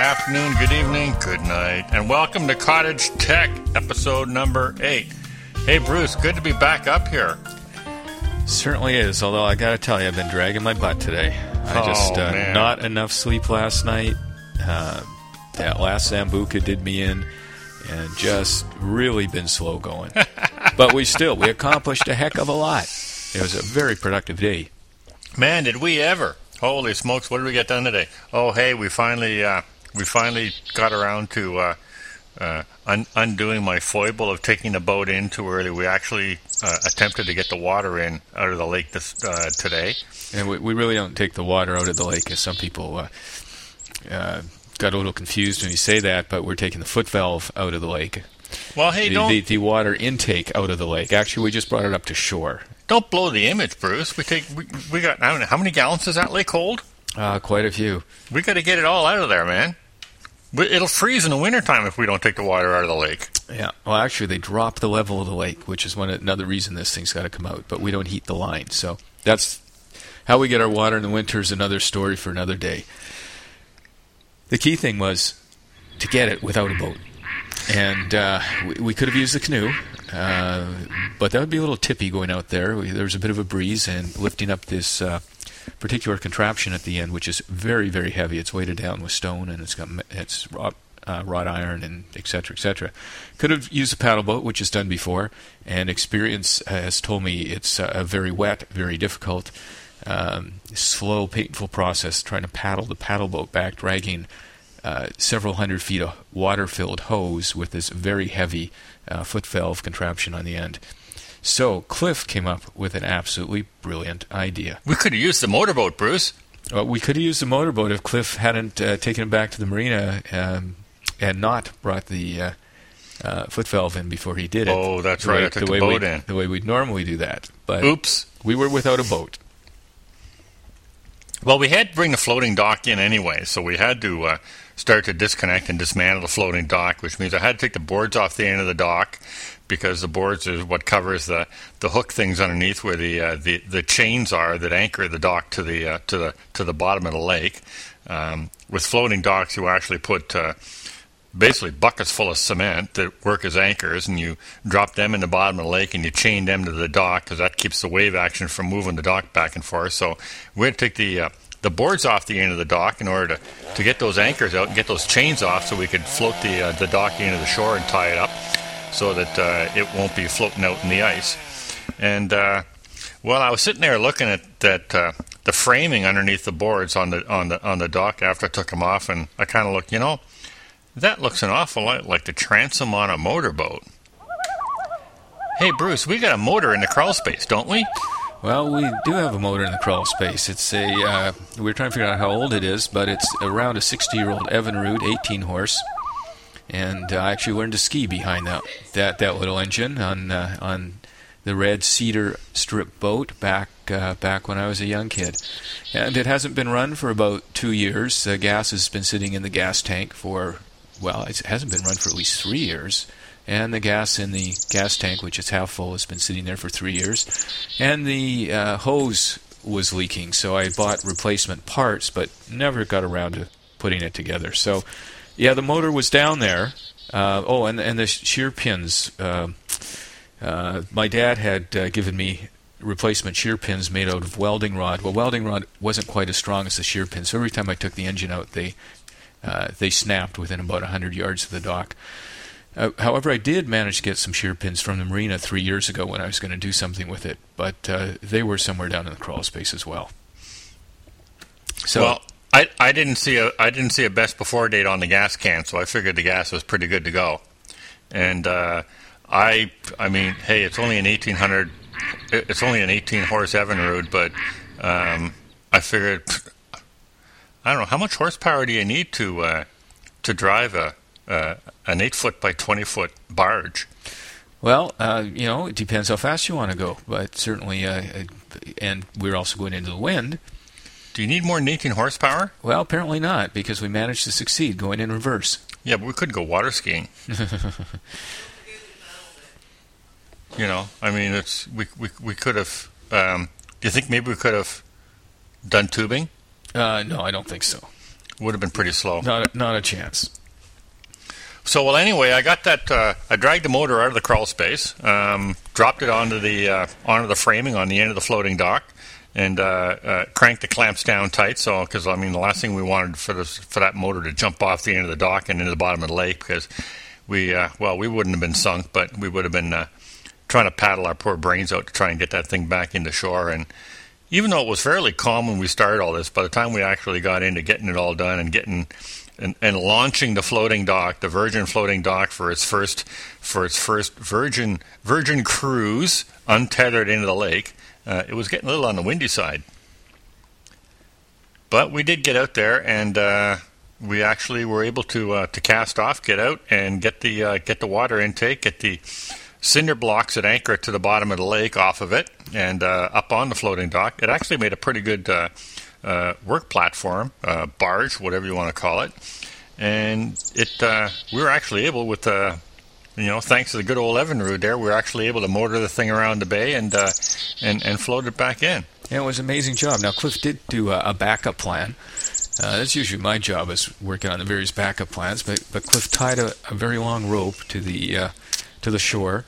Afternoon, good evening, good night, and welcome to Cottage Tech, episode number eight. Hey, Bruce, good to be back up here. Certainly is, although I gotta tell you, I've been dragging my butt today. I Oh, just, uh, man. not enough sleep last night. Uh, that last Sambuca did me in, and just really been slow going. but we still, we accomplished a heck of a lot. It was a very productive day. Man, did we ever? Holy smokes, what did we get done today? Oh, hey, we finally, uh, we finally got around to uh, uh, un- undoing my foible of taking the boat in too early. We actually uh, attempted to get the water in out of the lake this uh, today. And we, we really don't take the water out of the lake, as some people uh, uh, got a little confused when you say that, but we're taking the foot valve out of the lake. Well, hey, the, don't the, the water intake out of the lake. Actually, we just brought it up to shore. don't blow the image, Bruce. We take we, we got I don't know, how many gallons does that lake hold? Uh, quite a few. We got to get it all out of there, man. It'll freeze in the wintertime if we don't take the water out of the lake. Yeah. Well, actually, they drop the level of the lake, which is one another reason this thing's got to come out. But we don't heat the line, so that's how we get our water in the winter. Is another story for another day. The key thing was to get it without a boat, and uh, we, we could have used the canoe, uh, but that would be a little tippy going out there. We, there was a bit of a breeze, and lifting up this. Uh, particular contraption at the end, which is very, very heavy. It's weighted down with stone, and it's got it's wrought, uh, wrought iron, and et cetera, et cetera. Could have used a paddle boat, which is done before, and experience has told me it's a very wet, very difficult, um, slow, painful process trying to paddle the paddle boat back, dragging uh, several hundred feet of water-filled hose with this very heavy uh, foot valve contraption on the end. So Cliff came up with an absolutely brilliant idea. We could have used the motorboat, Bruce. Well, we could have used the motorboat if Cliff hadn't uh, taken it back to the marina um, and not brought the uh, uh, foot valve in before he did it. Oh, that's The right, way- I took the way boat we, in. The way we'd normally do that. But Oops. we were without a boat. Well, we had to bring the floating dock in anyway, so we had to uh, start to disconnect and dismantle the floating dock, which means I had to take the boards off the end of the dock because the boards is what covers the, the hook things underneath where the, uh, the the chains are that anchor the dock to the uh, to the to the bottom of the lake. Um, with floating docks, you actually put uh, basically buckets full of cement that work as anchors, and you drop them in the bottom of the lake and you chain them to the dock because that keeps the wave action from moving the dock back and forth. So we had to take the uh, the boards off the end of the dock in order to, to get those anchors out and get those chains off, so we could float the uh, the dock into the shore and tie it up, so that uh, it won't be floating out in the ice. And uh, well, I was sitting there looking at that uh, the framing underneath the boards on the on the on the dock after I took them off, and I kind of looked, you know, that looks an awful lot like the transom on a motorboat. Hey, Bruce, we got a motor in the crawl space, don't we? Well, we do have a motor in the crawl space. It's a uh, we're trying to figure out how old it is, but it's around a 60-year-old Evinrude 18 horse, and uh, I actually learned to ski behind that that, that little engine on uh, on the red cedar strip boat back uh, back when I was a young kid, and it hasn't been run for about two years. The gas has been sitting in the gas tank for well, it hasn't been run for at least three years. And the gas in the gas tank, which is half full, has been sitting there for three years. And the uh, hose was leaking, so I bought replacement parts, but never got around to putting it together. So, yeah, the motor was down there. Uh, oh, and and the shear pins. Uh, uh, my dad had uh, given me replacement shear pins made out of welding rod. Well, welding rod wasn't quite as strong as the shear pin, so every time I took the engine out, they uh, they snapped within about 100 yards of the dock. Uh, however, I did manage to get some shear pins from the marina three years ago when I was going to do something with it, but uh, they were somewhere down in the crawl space as well. So, well, I, I didn't see a I didn't see a best before date on the gas can, so I figured the gas was pretty good to go. And uh, I I mean, hey, it's only an eighteen hundred, it's only an eighteen horse Evinrude, but um, I figured I don't know how much horsepower do you need to uh, to drive a uh, an eight foot by twenty foot barge. well, uh, you know, it depends how fast you want to go, but certainly, uh, uh, and we're also going into the wind. Do you need more than horsepower? Well, apparently not, because we managed to succeed going in reverse. Yeah, but we could go water skiing. you know, I mean, it's we we we could have. Um, do you think maybe we could have done tubing? Uh, no, I don't think so. would have been pretty slow. Not a, not a chance. So well, anyway, I got that. Uh, I dragged the motor out of the crawl space, um, dropped it onto the uh, onto the framing on the end of the floating dock, and uh, uh cranked the clamps down tight. So, because I mean, the last thing we wanted for this for that motor to jump off the end of the dock and into the bottom of the lake, because we uh, well, we wouldn't have been sunk, but we would have been uh, trying to paddle our poor brains out to try and get that thing back into shore. And even though it was fairly calm when we started all this, by the time we actually got into getting it all done and getting and, and launching the floating dock, the Virgin floating dock for its first for its first Virgin Virgin cruise untethered into the lake. Uh, it was getting a little on the windy side, but we did get out there and uh, we actually were able to uh, to cast off, get out, and get the uh, get the water intake, get the cinder blocks that anchor to the bottom of the lake off of it and uh, up on the floating dock. It actually made a pretty good uh, work platform, uh, barge, whatever you want to call it, and it uh, we were actually able with uh, you know thanks to the good old Evinrude there, we were actually able to motor the thing around the bay and uh, and and float it back in. Yeah, it was an amazing job. Now Cliff did do a, a backup plan. Uh, that's usually my job is working on the various backup plans, but but Cliff tied a, a very long rope to the uh, to the shore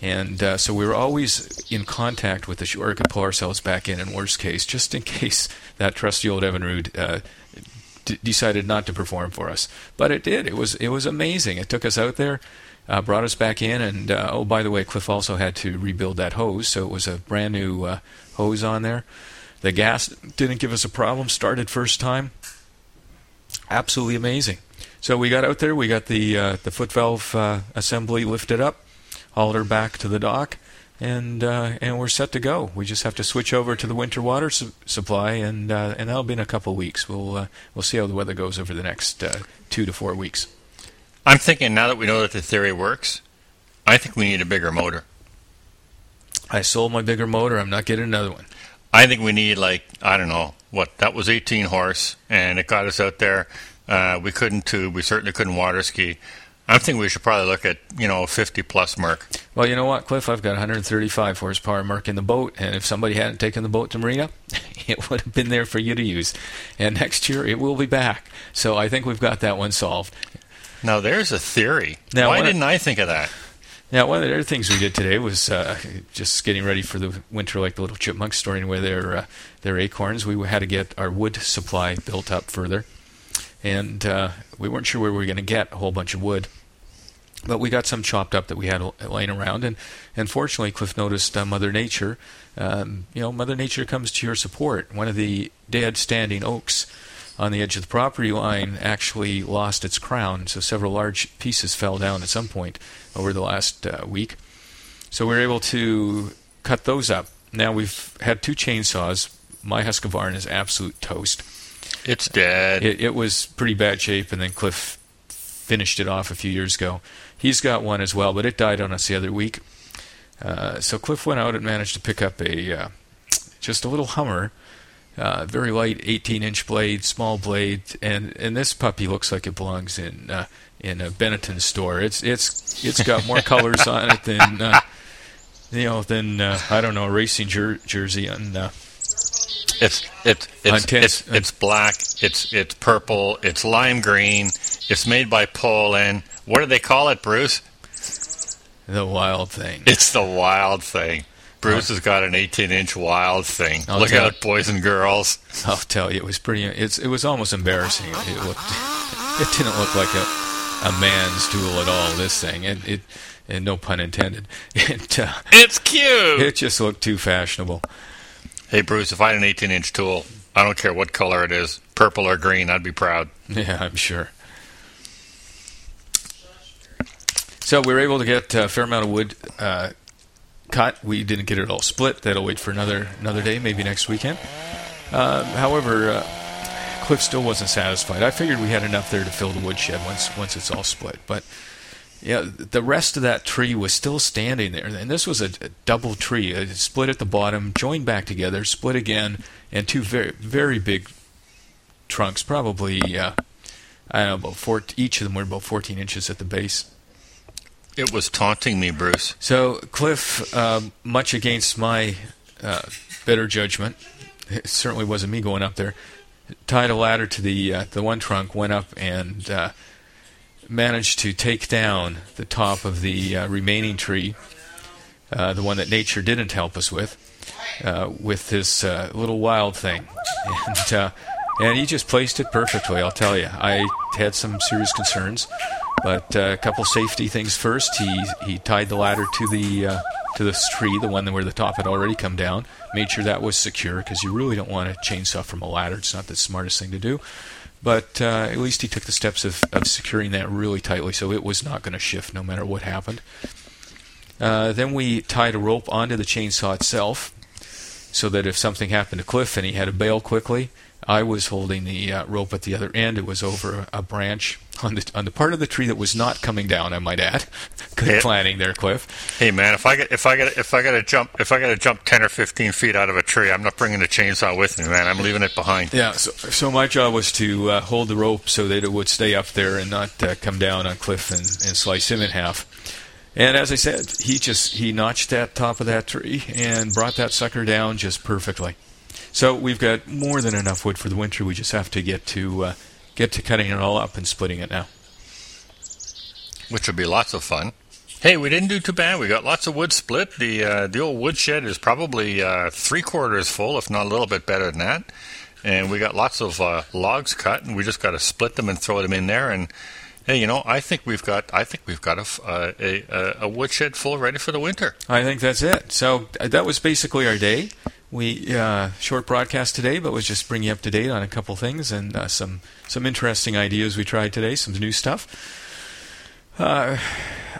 and uh, so we were always in contact with the shore, could pull ourselves back in in worst case, just in case that trusty old Evinrude uh, d- decided not to perform for us. But it did. It was it was amazing. It took us out there, uh, brought us back in, and uh, oh by the way, Cliff also had to rebuild that hose, so it was a brand new uh, hose on there. The gas didn't give us a problem. Started first time. Absolutely amazing. So we got out there. We got the uh, the foot valve assembly lifted up hauled her back to the dock, and uh, and we're set to go. We just have to switch over to the winter water su- supply, and uh, and that'll be in a couple of weeks. We'll uh, we'll see how the weather goes over the next uh, two to four weeks. I'm thinking now that we know that the theory works, I think we need a bigger motor. I sold my bigger motor. I'm not getting another one. I think we need like I don't know what that was 18 horse, and it got us out there. Uh, we couldn't tube. We certainly couldn't water ski. I think we should probably look at you know a 50 plus Merc. Well, you know what, Cliff? I've got 135 horsepower Merc in the boat, and if somebody hadn't taken the boat to Marina, it would have been there for you to use. And next year it will be back. So I think we've got that one solved. Now there's a theory. Now, Why didn't I think of that? Now, one of the other things we did today was uh, just getting ready for the winter, like the little chipmunks storing away their uh, their acorns. We had to get our wood supply built up further, and uh, we weren't sure where we were going to get a whole bunch of wood. But we got some chopped up that we had laying around, and, and fortunately, Cliff noticed uh, Mother Nature. Um, you know, Mother Nature comes to your support. One of the dead standing oaks on the edge of the property line actually lost its crown, so several large pieces fell down at some point over the last uh, week. So we were able to cut those up. Now we've had two chainsaws. My Husqvarna is absolute toast. It's dead. It, it was pretty bad shape, and then Cliff finished it off a few years ago. He's got one as well, but it died on us the other week. Uh, so Cliff went out and managed to pick up a uh, just a little Hummer, uh, very light 18-inch blade, small blade, and and this puppy looks like it belongs in uh, in a Benetton store. It's it's it's got more colors on it than uh, you know than uh, I don't know a racing jer- jersey on. It's it's it's, it's, it's black. It's it's purple. It's lime green. It's made by Poulan. What do they call it, Bruce? The wild thing. It's the wild thing. Bruce has got an 18-inch wild thing. I'll Look out, boys and girls. I'll tell you, it was pretty. It's it was almost embarrassing. It looked. It didn't look like a a man's tool at all. This thing, and it, and no pun intended. It, uh, it's cute. It just looked too fashionable. Hey Bruce, if I had an 18-inch tool, I don't care what color it is, purple or green, I'd be proud. Yeah, I'm sure. So we were able to get a fair amount of wood uh, cut. We didn't get it all split. That'll wait for another another day, maybe next weekend. Uh, however, uh, Cliff still wasn't satisfied. I figured we had enough there to fill the woodshed once once it's all split, but yeah, the rest of that tree was still standing there, and this was a, a double tree, a split at the bottom, joined back together, split again, and two very very big trunks, probably uh, I don't know about four. Each of them were about 14 inches at the base. It was taunting me, Bruce. So Cliff, uh, much against my uh, better judgment, it certainly wasn't me going up there. tied a ladder to the uh, the one trunk, went up and uh, managed to take down the top of the uh, remaining tree, uh, the one that nature didn't help us with, uh, with this uh, little wild thing, and uh, and he just placed it perfectly. I'll tell you, I had some serious concerns, but uh, a couple safety things first. He he tied the ladder to the to this tree, the one where the top had already come down, made sure that was secure because you really don't want to chainsaw from a ladder. It's not the smartest thing to do. But uh, at least he took the steps of, of securing that really tightly so it was not going to shift no matter what happened. Uh, then we tied a rope onto the chainsaw itself so that if something happened to Cliff and he had to bail quickly, I was holding the uh, rope at the other end. It was over a, branch on the on the part of the tree that was not coming down. I might add. Good hey, planning there, Cliff. Hey man, if I get if I get if I got to jump if I got to jump ten or fifteen feet out of a tree, I'm not bringing the chainsaw with me, man. I'm leaving it behind. Yeah. So so my job was to uh, hold the rope so that it would stay up there and not uh, come down on Cliff and, and slice him in half. And as I said, he just he notched that top of that tree and brought that sucker down just perfectly. So we've got more than enough wood for the winter. We just have to get to uh, get to cutting it all up and splitting it now. Which would be lots of fun. Hey, we didn't do too bad. We got lots of wood split. The uh, the old woodshed is probably uh, three quarters full, if not a little bit better than that. And we got lots of uh, logs cut, and we just got to split them and throw them in there. And hey, you know, I think we've got I think we've got a uh, a, a, a woodshed full ready for the winter. I think that's it. So uh, that was basically our day we uh, short broadcast today, but was just bringing you up to date on a couple things and uh, some some interesting ideas we tried today, some new stuff. Uh,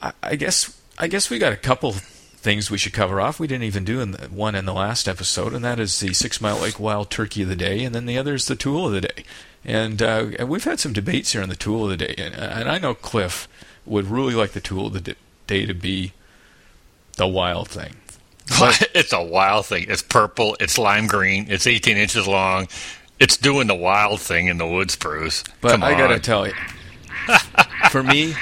I, I, guess I guess we got a couple things we should cover off. We didn't even do in the, one in the last episode, and that is the Six Mile Lake Wild Turkey of the Day, and then the other is the Tool of the Day. And, uh, we've had some debates here on the Tool of the Day, and, and I know Cliff would really like the Tool of the Day to be the wild thing. it's a wild thing. It's purple. It's lime green. It's 18 inches long. It's doing the wild thing in the woods, Bruce. But Come I got to tell you, for me,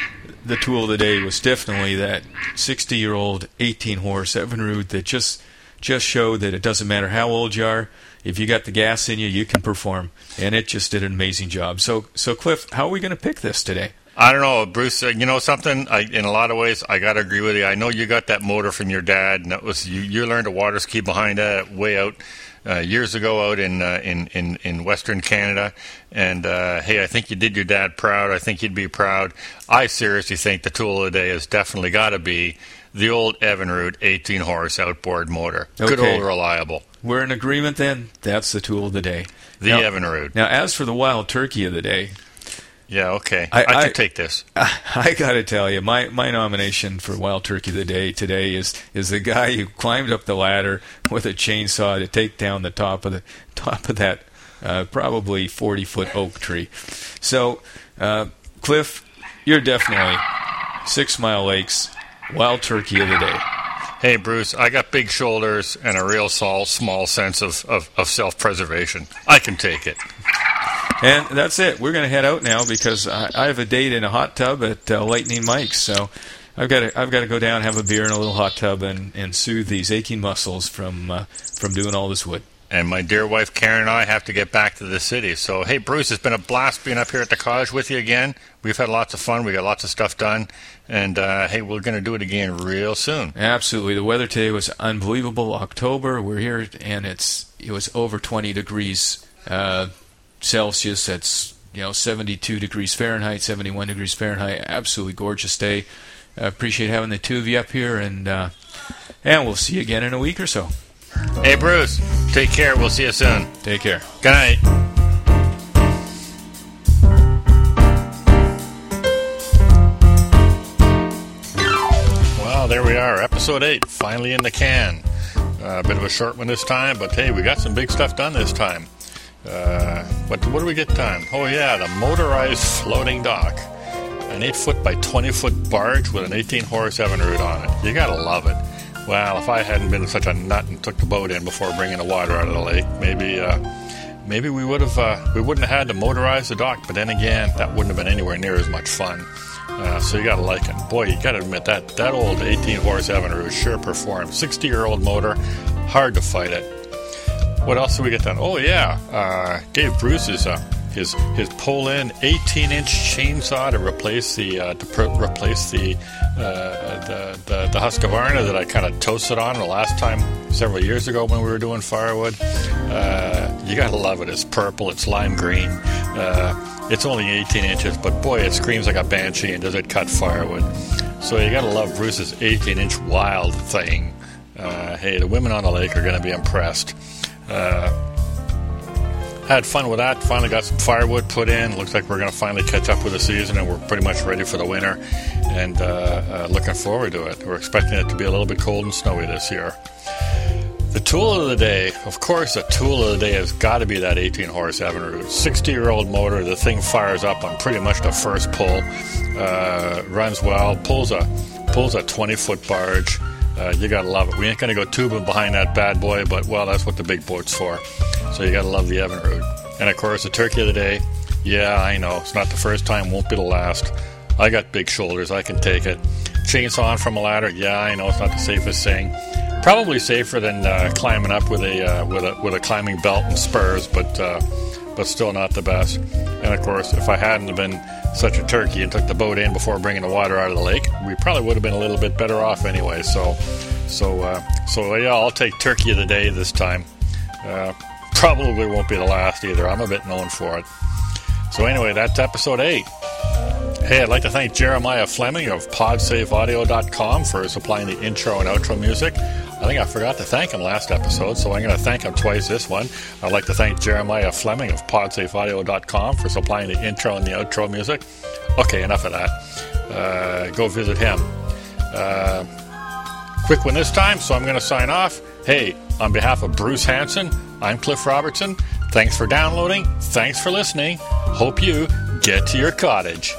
the tool of the day was definitely that 60 year old 18 horse Evan Evinrude that just just showed that it doesn't matter how old you are. If you got the gas in you, you can perform, and it just did an amazing job. So, so Cliff, how are we going to pick this today? I don't know, Bruce. Uh, you know something? I, in a lot of ways, I got to agree with you. I know you got that motor from your dad, and that was you. You learned to water ski behind that way out uh, years ago out in, uh, in in in Western Canada. And uh, hey, I think you did your dad proud. I think you'd be proud. I seriously think the tool of the day has definitely got to be the old Evinrude 18 horse outboard motor. Okay. Good old reliable. We're in agreement then. That's the tool of the day. The now, Evinrude. Now, as for the wild turkey of the day, yeah, okay. I, I, I take this. I, I got to tell you, my, my nomination for Wild Turkey of the Day today is is the guy who climbed up the ladder with a chainsaw to take down the top of the top of that uh, probably 40 foot oak tree. So, uh, Cliff, you're definitely Six Mile Lakes Wild Turkey of the Day. Hey, Bruce, I got big shoulders and a real small, small sense of, of, of self preservation. I can take it. And that's it. We're going to head out now because I, I have a date in a hot tub at uh, Lightning Mike's. So I've got to I've got to go down, have a beer in a little hot tub, and, and soothe these aching muscles from uh, from doing all this wood. And my dear wife Karen and I have to get back to the city. So hey, Bruce, it's been a blast being up here at the cottage with you again. We've had lots of fun. We got lots of stuff done, and uh, hey, we're going to do it again real soon. Absolutely. The weather today was unbelievable. October, we're here, and it's it was over 20 degrees. Uh, Celsius. That's you know 72 degrees Fahrenheit, 71 degrees Fahrenheit. Absolutely gorgeous day. I appreciate having the two of you up here, and uh, and we'll see you again in a week or so. Hey Bruce, take care. We'll see you soon. Take care. Good night. Well, there we are, episode eight, finally in the can. Uh, a bit of a short one this time, but hey, we got some big stuff done this time. Uh, what, what do we get done? Oh, yeah, the motorized floating dock. An 8 foot by 20 foot barge with an 18 horse Evinrude on it. You gotta love it. Well, if I hadn't been such a nut and took the boat in before bringing the water out of the lake, maybe uh, maybe we would have uh, we wouldn't have had to motorize the dock. But then again, that wouldn't have been anywhere near as much fun. Uh, so you gotta like it. Boy, you gotta admit that that old 18 horse Evinrude sure performed. 60 year old motor, hard to fight it. What else did we get done? Oh yeah, uh, gave Bruce his uh, his his Poulan 18-inch chainsaw to replace the uh, to pr- replace the, uh, the the the Husqvarna that I kind of toasted on the last time several years ago when we were doing firewood. Uh, you gotta love it. It's purple. It's lime green. Uh, it's only 18 inches, but boy, it screams like a banshee and does it cut firewood. So you gotta love Bruce's 18-inch wild thing. Hey, the women on the lake are gonna be impressed. Uh, had fun with that. Finally got some firewood put in. Looks like we're going to finally catch up with the season, and we're pretty much ready for the winter. And uh, uh, looking forward to it. We're expecting it to be a little bit cold and snowy this year. The tool of the day, of course, the tool of the day has got to be that 18 horse Evinrude. 60 year old motor, the thing fires up on pretty much the first pull, uh, runs well, pulls a pulls a 20 foot barge. Uh, you gotta love it. We ain't gonna go tubing behind that bad boy, but well, that's what the big boat's for. So you gotta love the Evinrude. And of course, the turkey of the day. Yeah, I know it's not the first time, won't be the last. I got big shoulders, I can take it. Chainsaw from a ladder. Yeah, I know it's not the safest thing. Probably safer than uh, climbing up with a uh, with a with a climbing belt and spurs, but uh, but still not the best. And of course, if I hadn't been such a turkey and took the boat in before bringing the water out of the lake, we probably would have been a little bit better off anyway. So, so, uh, so yeah, I'll take turkey of the day this time. Uh, probably won't be the last either. I'm a bit known for it. So anyway, that's episode eight. Hey, I'd like to thank Jeremiah Fleming of PodSafeAudio.com for supplying the intro and outro music. I think I forgot to thank him last episode, so I'm going to thank him twice this one. I'd like to thank Jeremiah Fleming of PodSafeAudio.com for supplying the intro and the outro music. Okay, enough of that. Uh, go visit him. Uh, quick one this time, so I'm going to sign off. Hey, on behalf of Bruce Hanson, I'm Cliff Robertson. Thanks for downloading. Thanks for listening. Hope you get to your cottage.